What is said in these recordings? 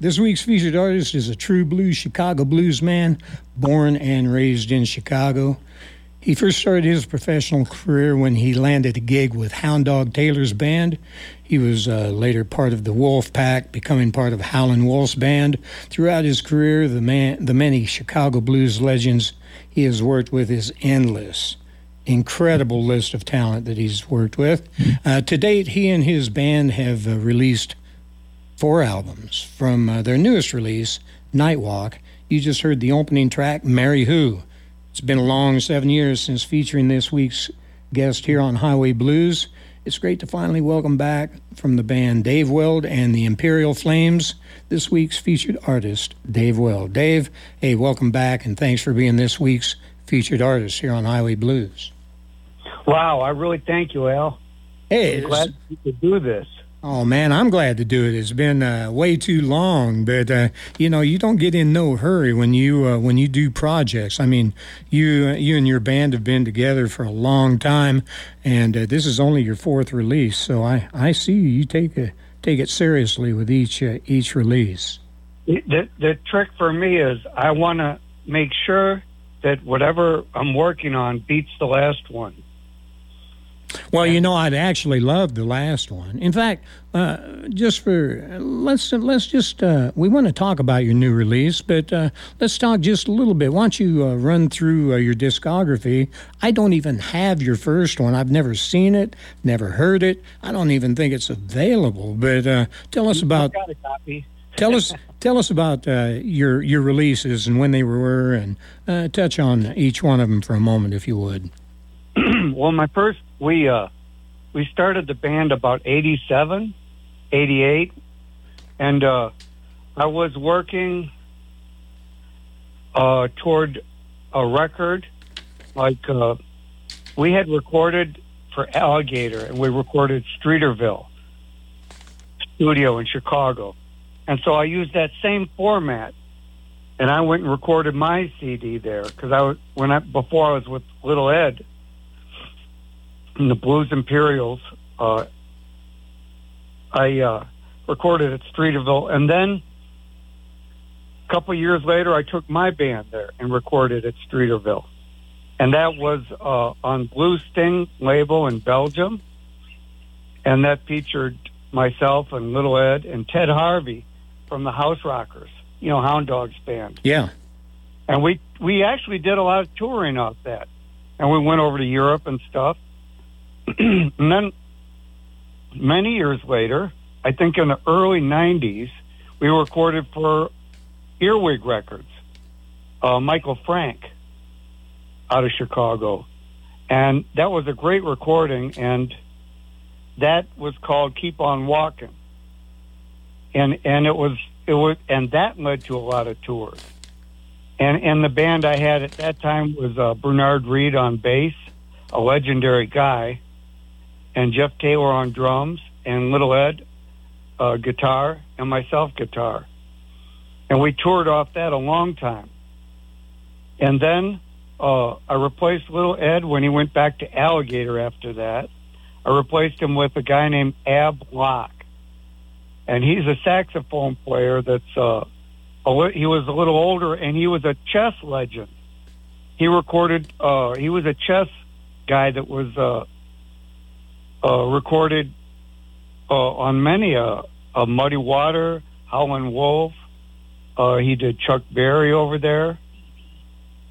This week's featured artist is a true blues Chicago blues man, born and raised in Chicago. He first started his professional career when he landed a gig with Hound Dog Taylor's band. He was uh, later part of the Wolf Pack, becoming part of Howlin' Wolf's band. Throughout his career, the, man, the many Chicago blues legends he has worked with is endless. Incredible list of talent that he's worked with. Uh, to date, he and his band have uh, released four albums. From uh, their newest release, Nightwalk, you just heard the opening track, Mary Who. It's been a long seven years since featuring this week's guest here on Highway Blues. It's great to finally welcome back from the band Dave Weld and the Imperial Flames this week's featured artist, Dave Weld. Dave, hey, welcome back and thanks for being this week's featured artist here on Highway Blues. Wow, I really thank you, Al. Hey, I'm glad you could do this. Oh man, I'm glad to do it. It's been uh, way too long, but uh, you know you don't get in no hurry when you uh, when you do projects. I mean, you uh, you and your band have been together for a long time, and uh, this is only your fourth release. So I, I see you take a, take it seriously with each uh, each release. The the trick for me is I want to make sure that whatever I'm working on beats the last one. Well, you know, I'd actually love the last one. In fact, uh, just for let's let's just uh, we want to talk about your new release, but uh, let's talk just a little bit. Why don't you uh, run through uh, your discography? I don't even have your first one. I've never seen it, never heard it. I don't even think it's available. But uh, tell us about. Got a copy. tell us tell us about your your releases and when they were, and touch on each one of them for a moment, if you would. well, my first we uh we started the band about 87 88 and uh i was working uh toward a record like uh we had recorded for alligator and we recorded streeterville studio in chicago. And so i used that same format and i went and recorded my cd there because i was when i before i was with little ed the Blues Imperials. Uh, I uh, recorded at Streeterville, and then a couple years later, I took my band there and recorded at Streeterville, and that was uh, on Blue Sting label in Belgium, and that featured myself and Little Ed and Ted Harvey from the House Rockers, you know, Hound Dogs band. Yeah, and we we actually did a lot of touring off that, and we went over to Europe and stuff and then many years later, I think in the early 90s, we recorded for Earwig Records, uh, Michael Frank out of Chicago. And that was a great recording, and that was called Keep On Walking. And and it was it was and that led to a lot of tours. And and the band I had at that time was uh, Bernard Reed on bass, a legendary guy and Jeff Taylor on drums, and Little Ed uh, guitar, and myself guitar. And we toured off that a long time. And then uh, I replaced Little Ed when he went back to Alligator after that. I replaced him with a guy named Abb Locke. And he's a saxophone player that's, uh, a, he was a little older and he was a chess legend. He recorded, uh, he was a chess guy that was, uh, uh, recorded uh, on many uh, uh, Muddy Water, Howlin' Wolf. Uh, he did Chuck Berry over there.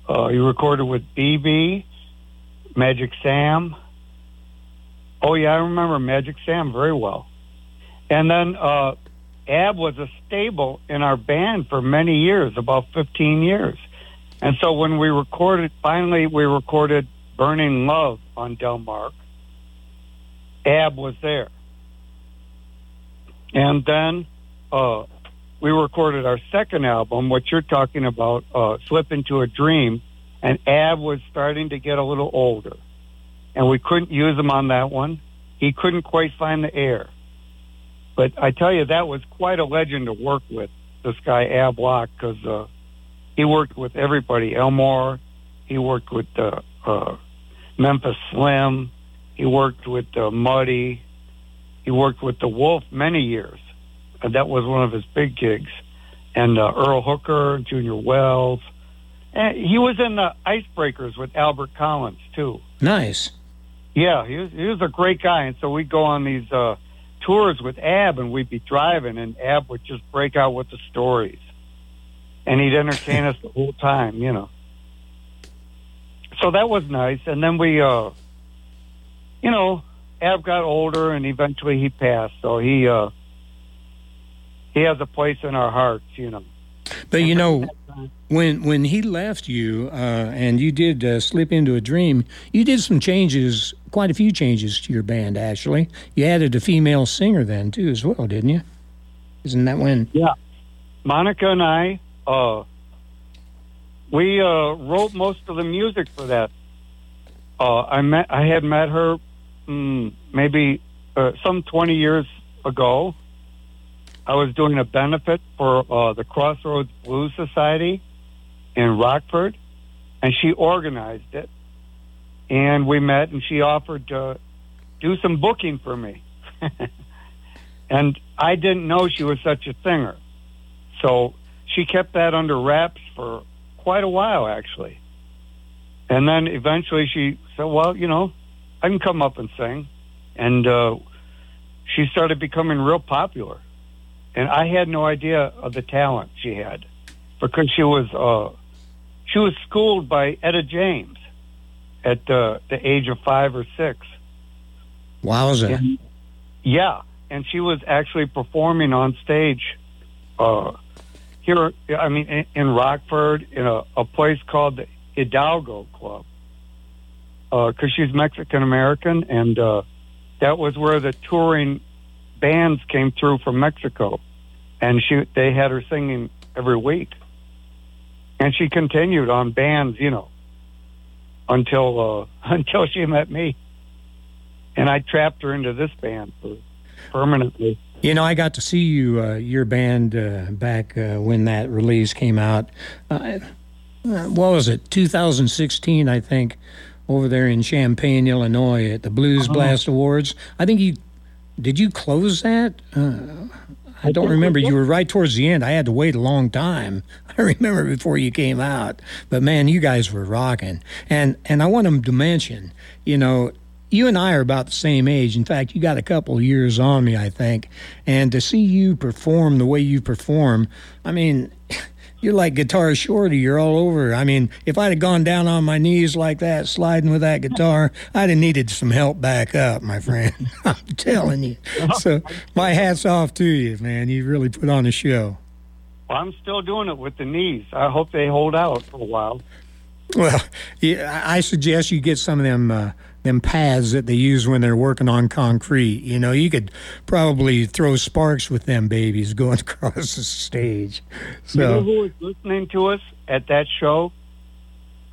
Uh, he recorded with BB, Magic Sam. Oh yeah, I remember Magic Sam very well. And then uh, Ab was a stable in our band for many years, about 15 years. And so when we recorded, finally we recorded Burning Love on Delmark. Ab was there. And then uh, we recorded our second album, what you're talking about, uh, Slip Into a Dream, and Ab was starting to get a little older. And we couldn't use him on that one. He couldn't quite find the air. But I tell you, that was quite a legend to work with, this guy Abb Locke, because uh, he worked with everybody. Elmore, he worked with uh, uh, Memphis Slim, he worked with uh, Muddy. He worked with the Wolf many years. And that was one of his big gigs. and uh, Earl Hooker, Junior Wells. And he was in the Icebreakers with Albert Collins too. Nice. Yeah, he was, he was a great guy, and so we'd go on these uh, tours with Ab, and we'd be driving, and Ab would just break out with the stories, and he'd entertain us the whole time, you know. So that was nice, and then we, uh, you know, Ab got older, and eventually he passed. So he, uh, he has a place in our hearts, you know. But you know, when when he left you, uh, and you did uh, slip into a dream, you did some changes, quite a few changes to your band. Actually, you added a female singer then too, as well, didn't you? Isn't that when? Yeah, Monica and I, uh, we uh, wrote most of the music for that. Uh, I met, I had met her mm, maybe uh, some twenty years ago. I was doing a benefit for uh, the Crossroads Blues Society in Rockford, and she organized it. And we met, and she offered to do some booking for me. and I didn't know she was such a singer. So she kept that under wraps for quite a while, actually. And then eventually she said, Well, you know, I can come up and sing. And uh, she started becoming real popular and I had no idea of the talent she had because she was uh, she was schooled by Etta James at uh, the age of five or six. Wowza! And, yeah, and she was actually performing on stage uh, here. I mean, in, in Rockford, in a, a, place called the Hidalgo Club, because uh, she's Mexican American, and uh, that was where the touring bands came through from Mexico, and she they had her singing every week, and she continued on bands, you know, until uh, until she met me, and I trapped her into this band permanently. You know, I got to see you, uh, your band, uh, back uh, when that release came out. Uh, uh, what was it? 2016, I think, over there in Champaign, Illinois, at the Blues uh-huh. Blast Awards. I think you did you close that? Uh, I don't remember. You were right towards the end. I had to wait a long time. I remember before you came out. But man, you guys were rocking. And and I want them to mention, you know, you and I are about the same age. In fact, you got a couple years on me, I think. And to see you perform the way you perform, I mean, you're like guitar shorty. You're all over. I mean, if I'd have gone down on my knees like that, sliding with that guitar, I'd have needed some help back up, my friend. I'm telling you. So my hat's off to you, man. You really put on a show. Well, I'm still doing it with the knees. I hope they hold out for a while. Well, yeah, I suggest you get some of them. Uh, them pads that they use when they're working on concrete. You know, you could probably throw sparks with them babies going across the stage. So, you know who was listening to us at that show?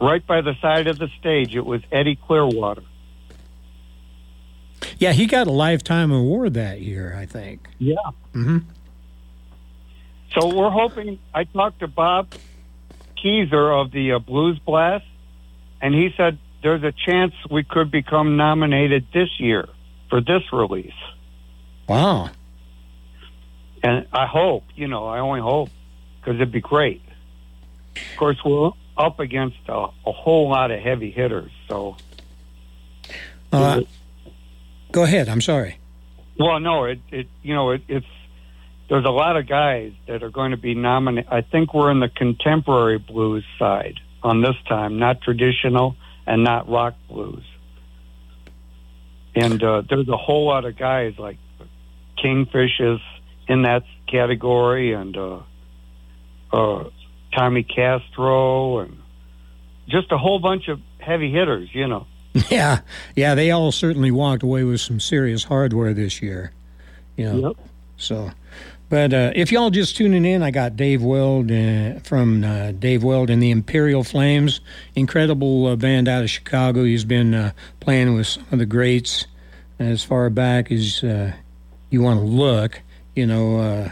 Right by the side of the stage, it was Eddy Clearwater. Yeah, he got a lifetime award that year, I think. Yeah. Mm-hmm. So we're hoping. I talked to Bob Kieser of the uh, Blues Blast, and he said there's a chance we could become nominated this year for this release. Wow. And I hope, you know, I only hope because it'd be great. Of course, we're up against a, a whole lot of heavy hitters, so. Uh, go ahead. I'm sorry. Well, no, it, it you know, it, it's there's a lot of guys that are going to be nominated. I think we're in the contemporary blues side on this time, not traditional and not rock blues. And uh, there's a whole lot of guys like Kingfish is in that category, and uh, uh, Tommy Castro, and just a whole bunch of heavy hitters, you know. Yeah, yeah, they all certainly walked away with some serious hardware this year. You know, yep. so but uh, if y'all just tuning in, I got Dave Weld uh, from uh, Dave Weld and the Imperial Flames, incredible uh, band out of Chicago. He's been uh, playing with some of the greats as far back as uh, you want to look. You know,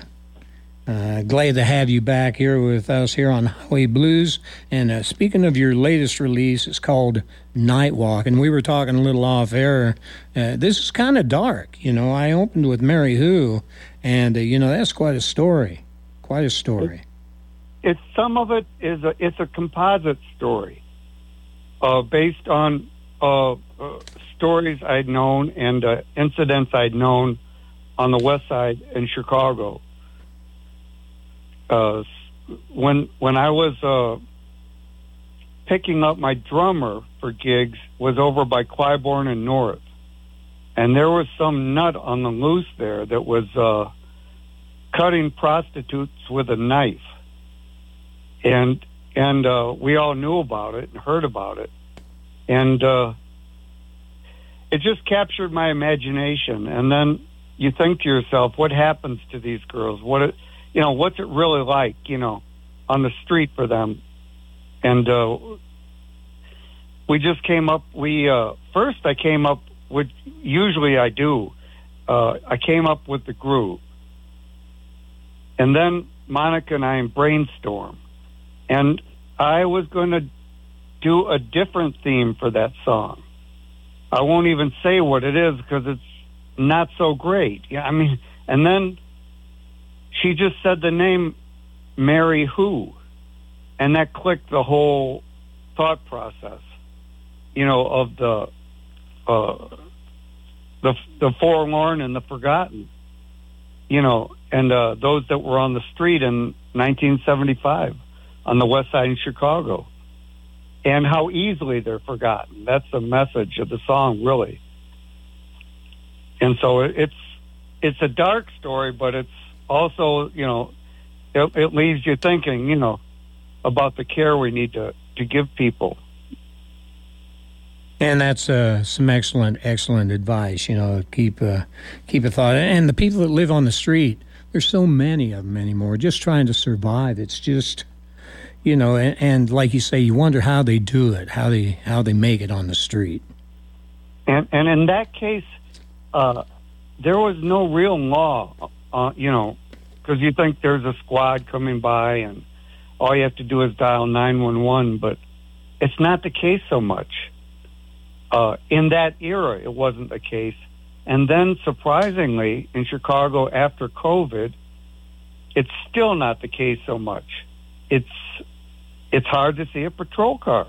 glad to have you back here with us here on Highway Blues. And speaking of your latest release, it's called Night Walk. And we were talking a little off air. This is kind of dark. You know, I opened with Mary Who, and, uh, you know, that's quite a story. Quite a story. it's some of it is a it's a composite story, uh, based on uh, uh, stories I'd known and uh, incidents I'd known on the West Side in Chicago. Uh, when when I was picking up my drummer for gigs was over by Clybourn and North, and there was some nut on the loose there that was uh, cutting prostitutes with a knife, and and uh, we all knew about it and heard about it, and uh, it just captured my imagination. And then you think to yourself, what happens to these girls? What it, you know, what's it really like? You know, on the street for them, and uh, we just came up. We uh, first I came up with. Usually I do. Uh, I came up with the groove, and then Monica and I brainstorm, and I was going to do a different theme for that song. I won't even say what it is because it's not so great. Yeah, I mean, and then she just said the name Mary Who, and that clicked the whole thought process. You know, of the uh, the the forlorn and the forgotten. You know, and uh, those that were on the street in 1975 on the west side in Chicago, and how easily they're forgotten. That's the message of the song, really. And so it's it's a dark story, but it's also you know it, it leaves you thinking, you know, about the care we need to, to give people. And that's uh, some excellent, excellent advice. You know, keep uh, keep a thought. And the people that live on the street, there's so many of them anymore, just trying to survive. It's just, you know, and, and like you say, you wonder how they do it, how they how they make it on the street. And and in that case, uh, there was no real law, uh, you know, because you think there's a squad coming by and all you have to do is dial 911, but it's not the case so much. Uh, in that era, it wasn't the case. And then, surprisingly, in Chicago after COVID, it's still not the case so much. It's it's hard to see a patrol car.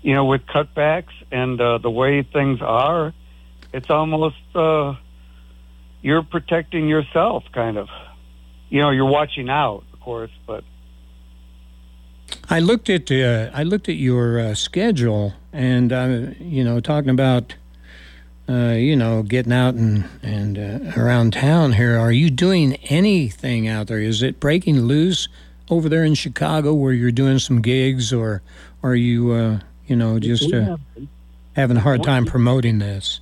You know, with cutbacks and uh, the way things are, it's almost uh, you're protecting yourself, kind of you know, you're watching out, of course, but. I looked at uh, I looked at your uh, schedule, and uh, you know, talking about uh, you know getting out and and uh, around town here. Are you doing anything out there? Is it breaking loose over there in Chicago, where you're doing some gigs, or are you uh, you know just having a hard time promoting this?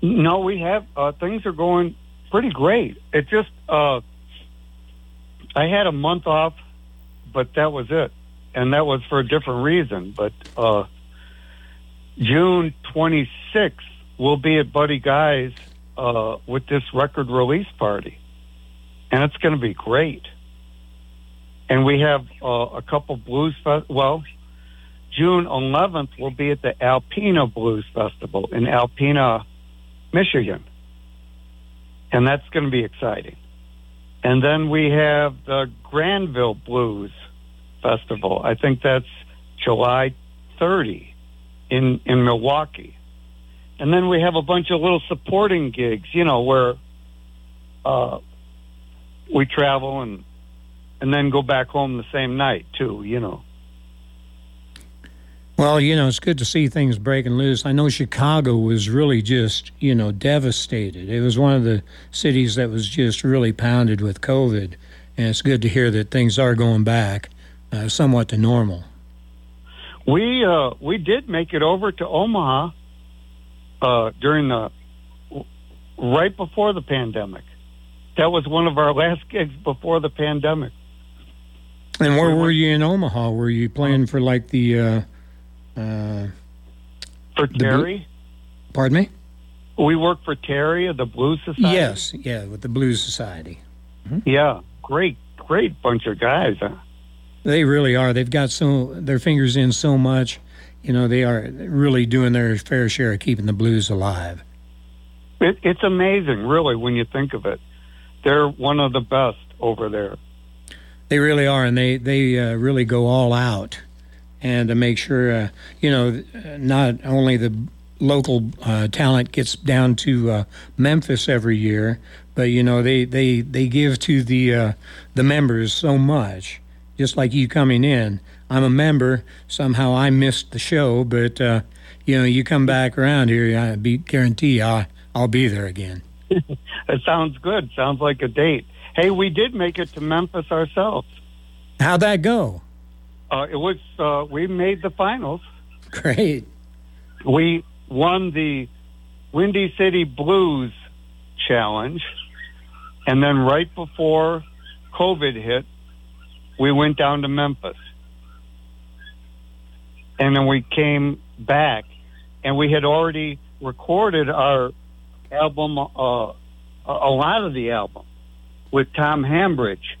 No, we have things are going pretty great. It just I had a month off, but that was it, and that was for a different reason. But uh, June 26th, we'll be at Buddy Guy's uh, with this record release party, and it's going to be great. And we have uh, a couple blues fest. Well, June 11th, we'll be at the Alpena Blues Festival in Alpena, Michigan, and that's going to be exciting. And then we have the Granville Blues Festival. I think that's July 30 in in Milwaukee. And then we have a bunch of little supporting gigs, you know, where uh, we travel and and then go back home the same night too, you know. Well, you know, it's good to see things breaking loose. I know Chicago was really just, you know, devastated. It was one of the cities that was just really pounded with COVID. And it's good to hear that things are going back uh, somewhat to normal. We uh, we did make it over to Omaha uh, during the right before the pandemic. That was one of our last gigs before the pandemic. And where were you in Omaha? Were you playing for like the uh, uh, for Terry? pardon me? We work for Terry of the Blues Society. Yes, yeah, with the Blues Society. Mm-hmm. Yeah, great, great bunch of guys. Huh? They really are. They've got so their fingers in so much. You know, they are really doing their fair share of keeping the blues alive. It, it's amazing, really, when you think of it. They're one of the best over there. They really are, and they they uh, really go all out, and to make sure uh, you know not only the local uh, talent gets down to uh, Memphis every year, but you know they they they give to the uh, the members so much. Just like you coming in, I'm a member. Somehow I missed the show, but uh, you know you come back around here, I be guarantee I I'll be there again. it sounds good. Sounds like a date. Hey, we did make it to Memphis ourselves. How'd that go? Uh, it was uh, we made the finals. Great. We won the Windy City Blues Challenge, and then right before COVID hit, we went down to Memphis, and then we came back, and we had already recorded our album, uh, a lot of the album, with Tom Hambridge,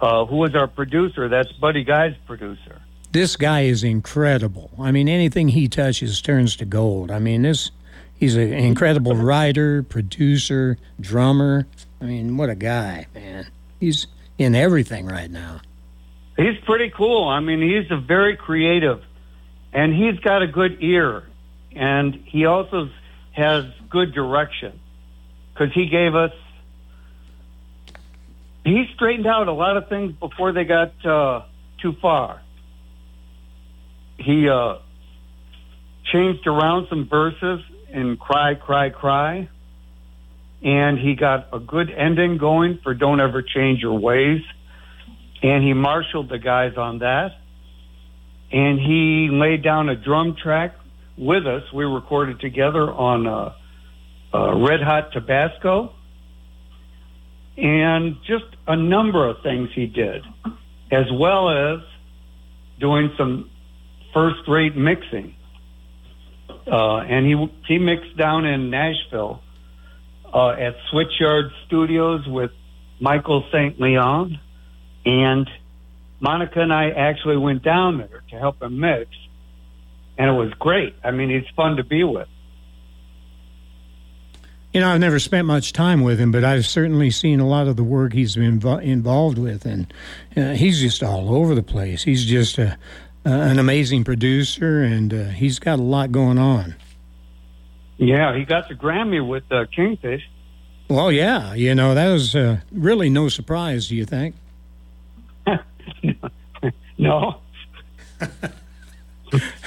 uh, who was our producer. That's Buddy Guy's producer this guy is incredible. I mean, anything he touches turns to gold. I mean, this he's an incredible writer, producer, drummer. I mean, what a guy, man. He's in everything right now. He's pretty cool. I mean, he's a very creative and he's got a good ear and he also has good direction cuz he gave us he straightened out a lot of things before they got uh, too far he uh, changed around some verses in Cry, Cry, Cry. And he got a good ending going for Don't Ever Change Your Ways. And he marshaled the guys on that. And he laid down a drum track with us. We recorded together on uh, uh, Red Hot Tabasco. And just a number of things he did, as well as doing some first rate mixing. Uh, and he he mixed down in Nashville uh, at Switchyard Studios with Michael St. Leon, and Monica and I actually went down there to help him mix, and it was great. I mean, he's fun to be with. You know, I've never spent much time with him, but I've certainly seen a lot of the work he's been involved with, and uh, he's just all over the place. He's just a, uh, an amazing producer, and uh, he's got a lot going on. Yeah, he got the Grammy with uh, Kingfish. Well, yeah, you know that was uh, really no surprise. Do you think? no.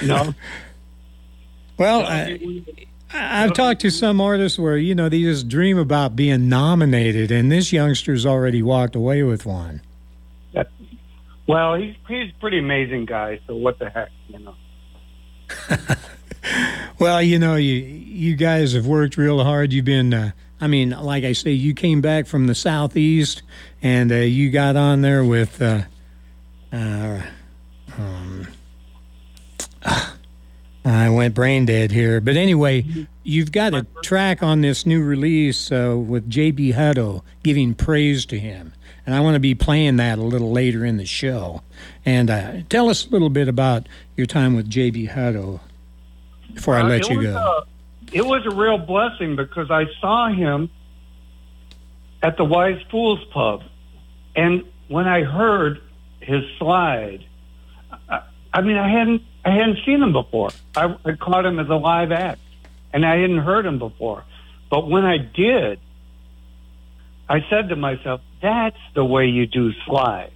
no. Well, I, I've talked to some artists where you know they just dream about being nominated, and this youngster's already walked away with one. Well, he's he's a pretty amazing guy. So what the heck, you know. well, you know, you you guys have worked real hard. You've been, uh, I mean, like I say, you came back from the southeast, and uh, you got on there with. Uh, uh um, I went brain dead here, but anyway, you've got a track on this new release uh, with JB Hutto giving praise to him and I want to be playing that a little later in the show. And uh, tell us a little bit about your time with JB Hutto before I uh, let you go. A, it was a real blessing because I saw him at the Wise Fools Pub, and when I heard his slide, I, I mean, I hadn't I hadn't seen him before. I, I caught him as a live act, and I hadn't heard him before. But when I did, I said to myself, that's the way you do slide.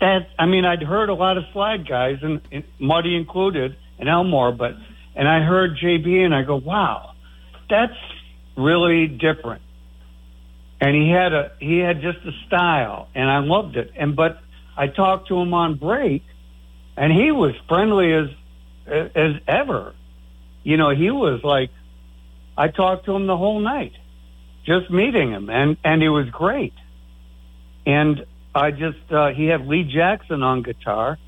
That I mean, I'd heard a lot of slide guys, and, and Muddy included, and Elmore, but and I heard JB, and I go, wow, that's really different. And he had a he had just a style, and I loved it. And but I talked to him on break, and he was friendly as as ever. You know, he was like, I talked to him the whole night just meeting him, and and he was great. And I just uh, he had Lee Jackson on guitar,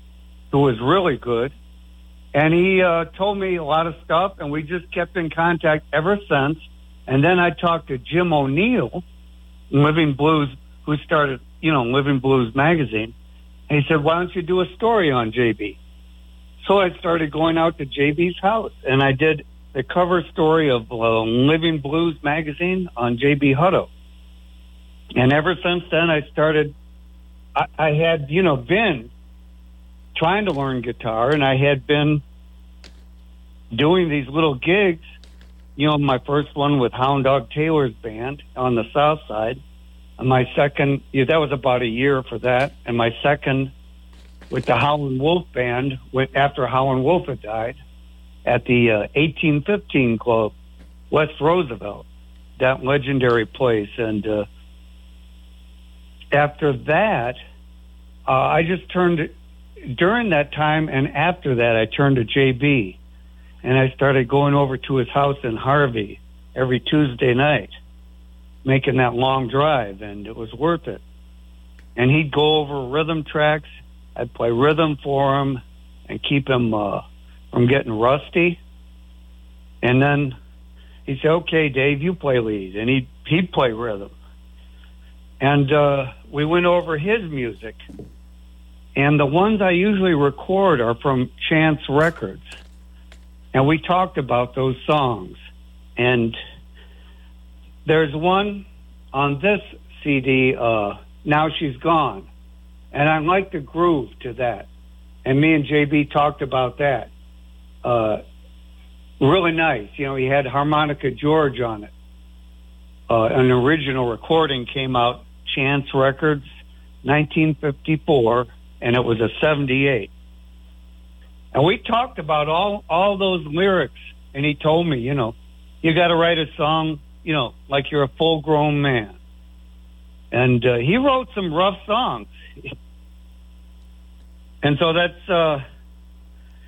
who was really good, and he uh, told me a lot of stuff, and we just kept in contact ever since. And then I talked to Jim O'Neal, Living Blues, who started you know Living Blues magazine. And he said, "Why don't you do a story on JB?" So I started going out to JB's house, and I did the cover story of uh, Living Blues magazine on J.B. Hutto. And ever since then, I started I, I had, you know, been trying to learn guitar, and I had been doing these little gigs. You know, my first one with Hound Dog Taylor's band on the South Side. And my second, yeah, that was about a year for that. And my second with the Howlin' Wolf band went after Howlin' Wolf had died at the uh, 1815 Club, West Roosevelt, that legendary place. And uh, after that, uh, I just turned during that time and after that, I turned to JB and I started going over to his house in Harvey every Tuesday night, making that long drive, and it was worth it. And he'd go over rhythm tracks. I'd play rhythm for him and keep him uh, from getting rusty. And then he'd say, "Okay, Dave, you play lead," and he'd he'd play rhythm. And uh, we went over his music, and the ones I usually record are from Chance Records and we talked about those songs. And there's one on this CD, uh, Now She's Gone. And I like the groove to that. And me and JB talked about that. Uh, really nice. You know, he had Harmonica George on it. Uh, an original recording came out, Chance Records, 1954, and it was a 78. And we talked about all all those lyrics, and he told me, you know, you got to write a song, you know, like you're a full grown man. And uh, he wrote some rough songs, and so that's uh,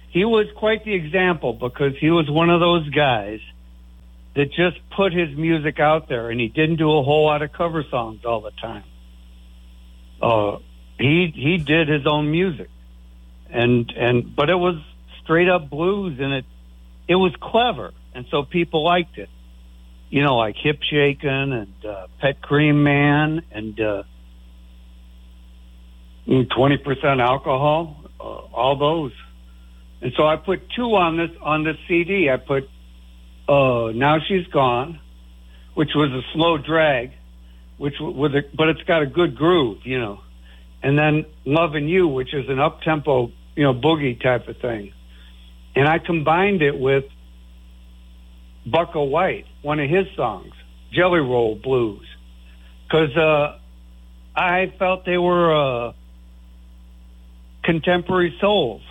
he was quite the example because he was one of those guys that just put his music out there, and he didn't do a whole lot of cover songs all the time. Uh, he he did his own music and and but it was straight up blues, and it it was clever, and so people liked it. You know, like Hip Shakin' and uh, Pet Cream Man and uh, twenty percent alcohol, uh, all those. And so I put two on this on the CD. I put uh, "Now She's Gone," which was a slow drag, which with a, but it's got a good groove, you know. And then "Loving You," which is an up tempo you know, boogie type of thing. And I combined it with Bukka White, one of his songs, Jelly Roll Blues, because uh, I felt they were uh, contemporary souls.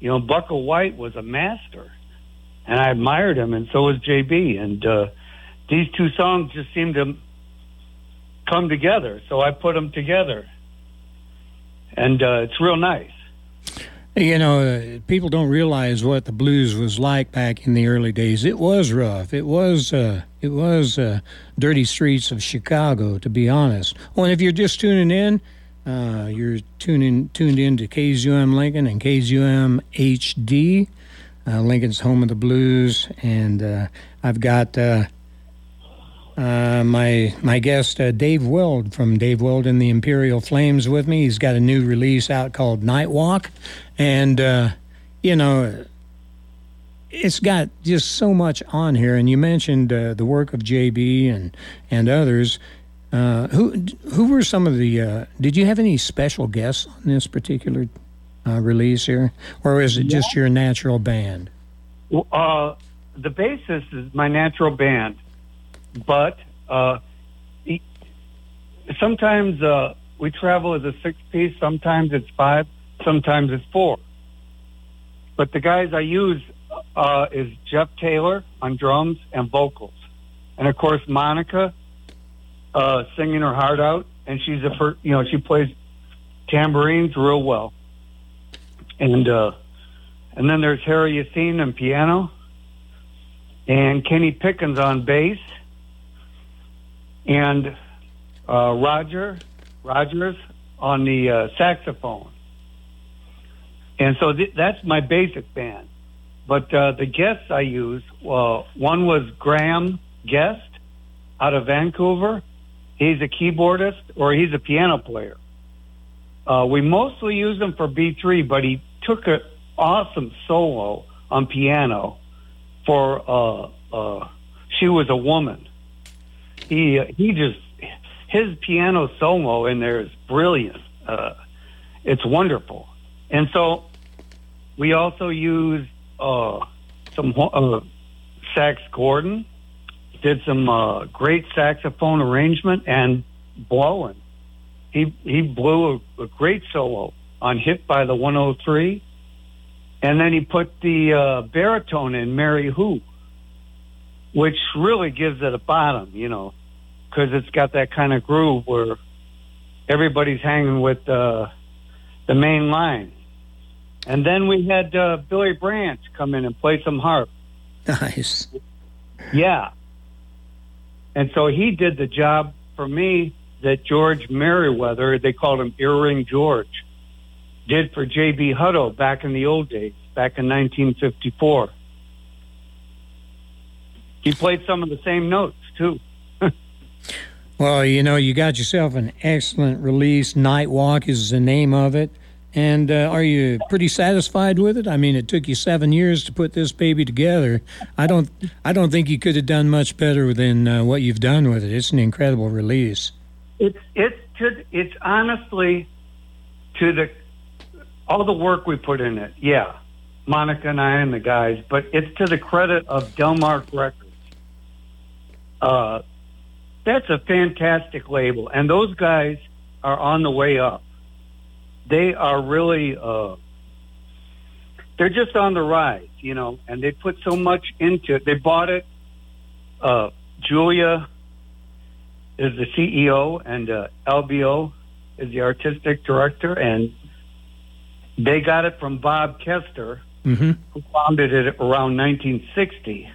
You know, Bukka White was a master, and I admired him, and so was JB. And uh, these two songs just seemed to come together, so I put them together, and uh, it's real nice. You know, uh, people don't realize what the blues was like back in the early days. It was rough. It was uh, it was uh, dirty streets of Chicago, to be honest. Well, and if you're just tuning in, uh, you're tuning tuned in to KZUM Lincoln and KZUM HD. Uh, Lincoln's home of the blues, and uh, I've got uh, my my guest uh, Dave Weld from Dave Weld and the Imperial Flames with me. He's got a new release out called Night Walk, and uh, you know it's got just so much on here. And you mentioned uh, the work of JB and and others. Uh, who who were some of the? did you have any special guests on this particular release here, or is it yeah. just your natural band? Well, the bassist is my natural band but uh, sometimes uh, we travel as a six piece. Sometimes it's five. Sometimes it's four. But the guys I use uh, is Jeff Taylor on drums and vocals, and of course Monica uh, singing her heart out, and she's a first, you know she plays tambourines real well, and uh, and then there's Harry Yassine on piano, and Kenny Pickens on bass, and uh, Roger Rogers on the uh, saxophone. And so th- that's my basic band. But uh, the guests I use, well, one was Graham Guest out of Vancouver. He's a keyboardist or he's a piano player. Uh, we mostly use him for B3, but he took an awesome solo on piano for uh, uh, She Was a Woman he he just his piano solo in there is brilliant. uh, it's wonderful. And so we also use uh, some uh, sax Gordon, did some uh, great saxophone arrangement and blowing. He he blew a, a great solo on "Hit by the 103," and then he put the uh, baritone in "Mary Who," which really gives it a bottom, you know, because it's got that kind of groove where everybody's hanging with uh, the main line. And then we had uh, Billy Branch come in and play some harp. Nice. Yeah. And so he did the job for me that George Mayweather, they called him Earring George, did for J.B. Hutto back in the old days, back in 1954. He played some of the same notes, too. Well, you know, you got yourself an excellent release. Night Walk is the name of it. And uh, are you pretty satisfied with it? I mean, it took you seven years to put this baby together. I don't, I don't think you could have done much better than uh, what you've done with it. It's an incredible release. It's it's to it's honestly to the all the work we put in it. Yeah, Monica and I and the guys, but it's to the credit of Delmark Records. Uh, that's a fantastic label, and those guys are on the way up they are really uh, they're just on the rise, you know, and they put so much into it. They bought it. Uh, Julia is the CEO, and uh, Elbio is the artistic director, and they got it from Bob Koester, mm-hmm. who founded it around 1960.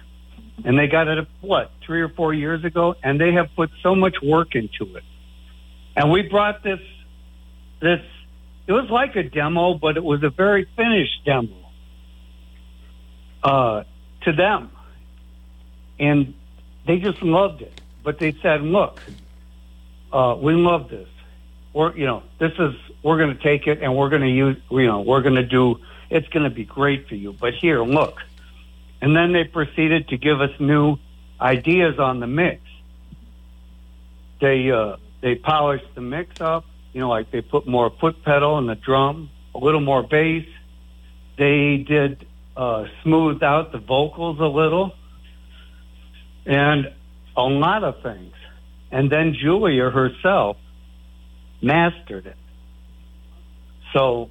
And they got it, what, three or four years ago? And they have put so much work into it. And we brought this this it was like a demo, but it was a very finished demo uh, to them, and they just loved it. But they said, "Look, uh, we love this. We're you know this is we're going to take it and we're going to use you know we're going to do it's going to be great for you. But here, look." And then they proceeded to give us new ideas on the mix. They uh, they polished the mix up you know, like they put more foot pedal in the drum, a little more bass. They did uh, out the vocals a little, and a lot of things. And then Julia herself mastered it. So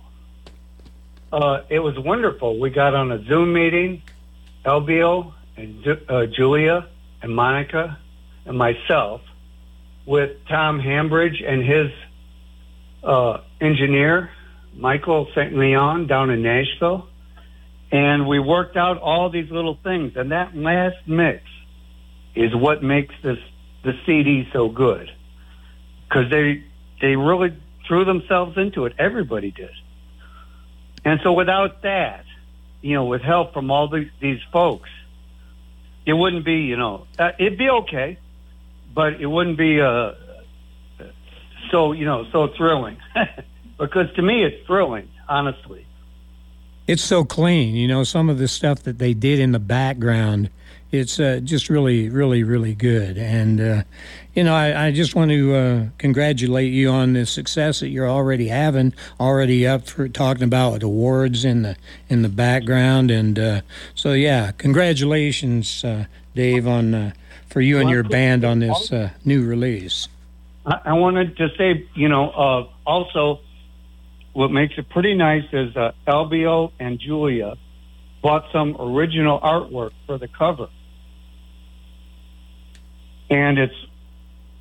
uh, it was wonderful. We got on a Zoom meeting, Elbio and uh, Julia and Monica and myself with Tom Hambridge and his uh, engineer, Michael St. Leon, down in Nashville. And we worked out all these little things. And that last mix is what makes this the CD so good. Because they, they really threw themselves into it. Everybody did. And so without that, you know, with help from all these, these folks, it wouldn't be, you know, uh, it'd be okay, but it wouldn't be uh, so you know so thrilling. Because to me it's thrilling honestly. It's so clean you know some of the stuff that they did in the background it's uh, just really really really good. And uh, you know I, I, just want to uh, congratulate you on the success that you're already having already up for talking about awards in the in the background. And uh, so yeah congratulations uh, dave on uh, for you and your band on this new release. I, I wanted to say, you know, uh, also what makes it pretty nice is uh, Elbio and Julia bought some original artwork for the cover. And it's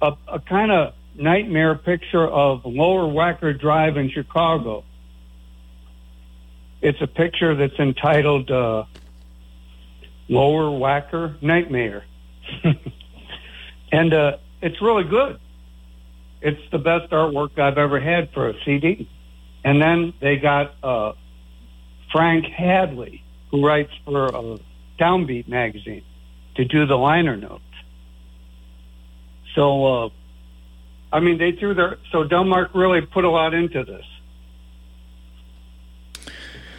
a, a kind of nightmare picture of Lower Wacker Drive in Chicago. It's a picture that's entitled uh, Lower Wacker Nightmare. and uh, it's really good it's the best artwork I've ever had for a CD. And then they got uh, Frank Hadley, who writes for uh, Downbeat magazine, to do the liner notes. So, uh, I mean, they threw their so Delmark really put a lot into this.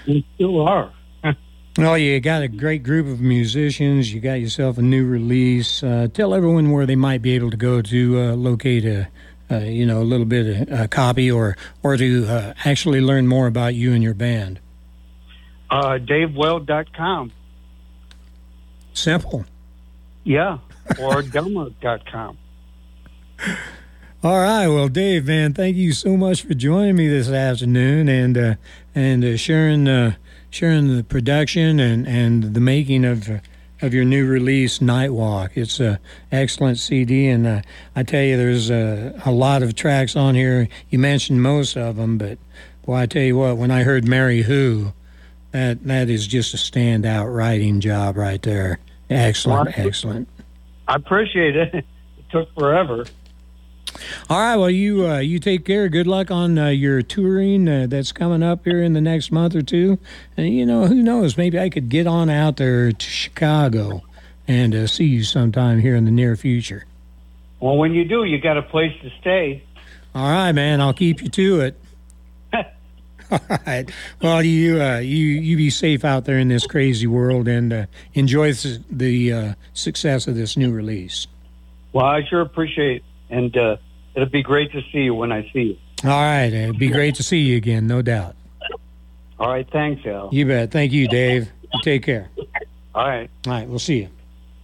They still are. Well, you got a great group of musicians. You got yourself a new release. Uh, tell everyone where they might be able to go to uh, locate a, uh, you know, a little bit of a copy or or to uh, actually learn more about you and your band? Uh, DaveWeld.com. Simple. Yeah, or Delmo.com. All right, well, Dave, man, thank you so much for joining me this afternoon and uh, and uh, sharing uh, sharing the production and, and the making of uh, of your new release, Nightwalk. It's a excellent CD, and uh, I tell you, there's a, a lot of tracks on here. You mentioned most of them, but boy, I tell you what, when I heard "Mary Who," that that is just a standout writing job right there. Excellent, Well, excellent. I appreciate it. It took forever. All right. Well, you uh, you take care. Good luck on uh, your touring uh, that's coming up here in the next month or two. And you know, who knows? Maybe I could get on out there to Chicago and uh, see you sometime here in the near future. Well, when you do, you got a place to stay. All right, man. I'll keep you to it. All right. Well, you uh, you you be safe out there in this crazy world and uh, enjoy the, the uh, success of this new release. Well, I sure appreciate, and uh, it'll be great to see you when I see you. All right. It'd be great to see you again, no doubt. All right, thanks, Al. You bet. Thank you, Dave. You take care. All right. All right. We'll see you.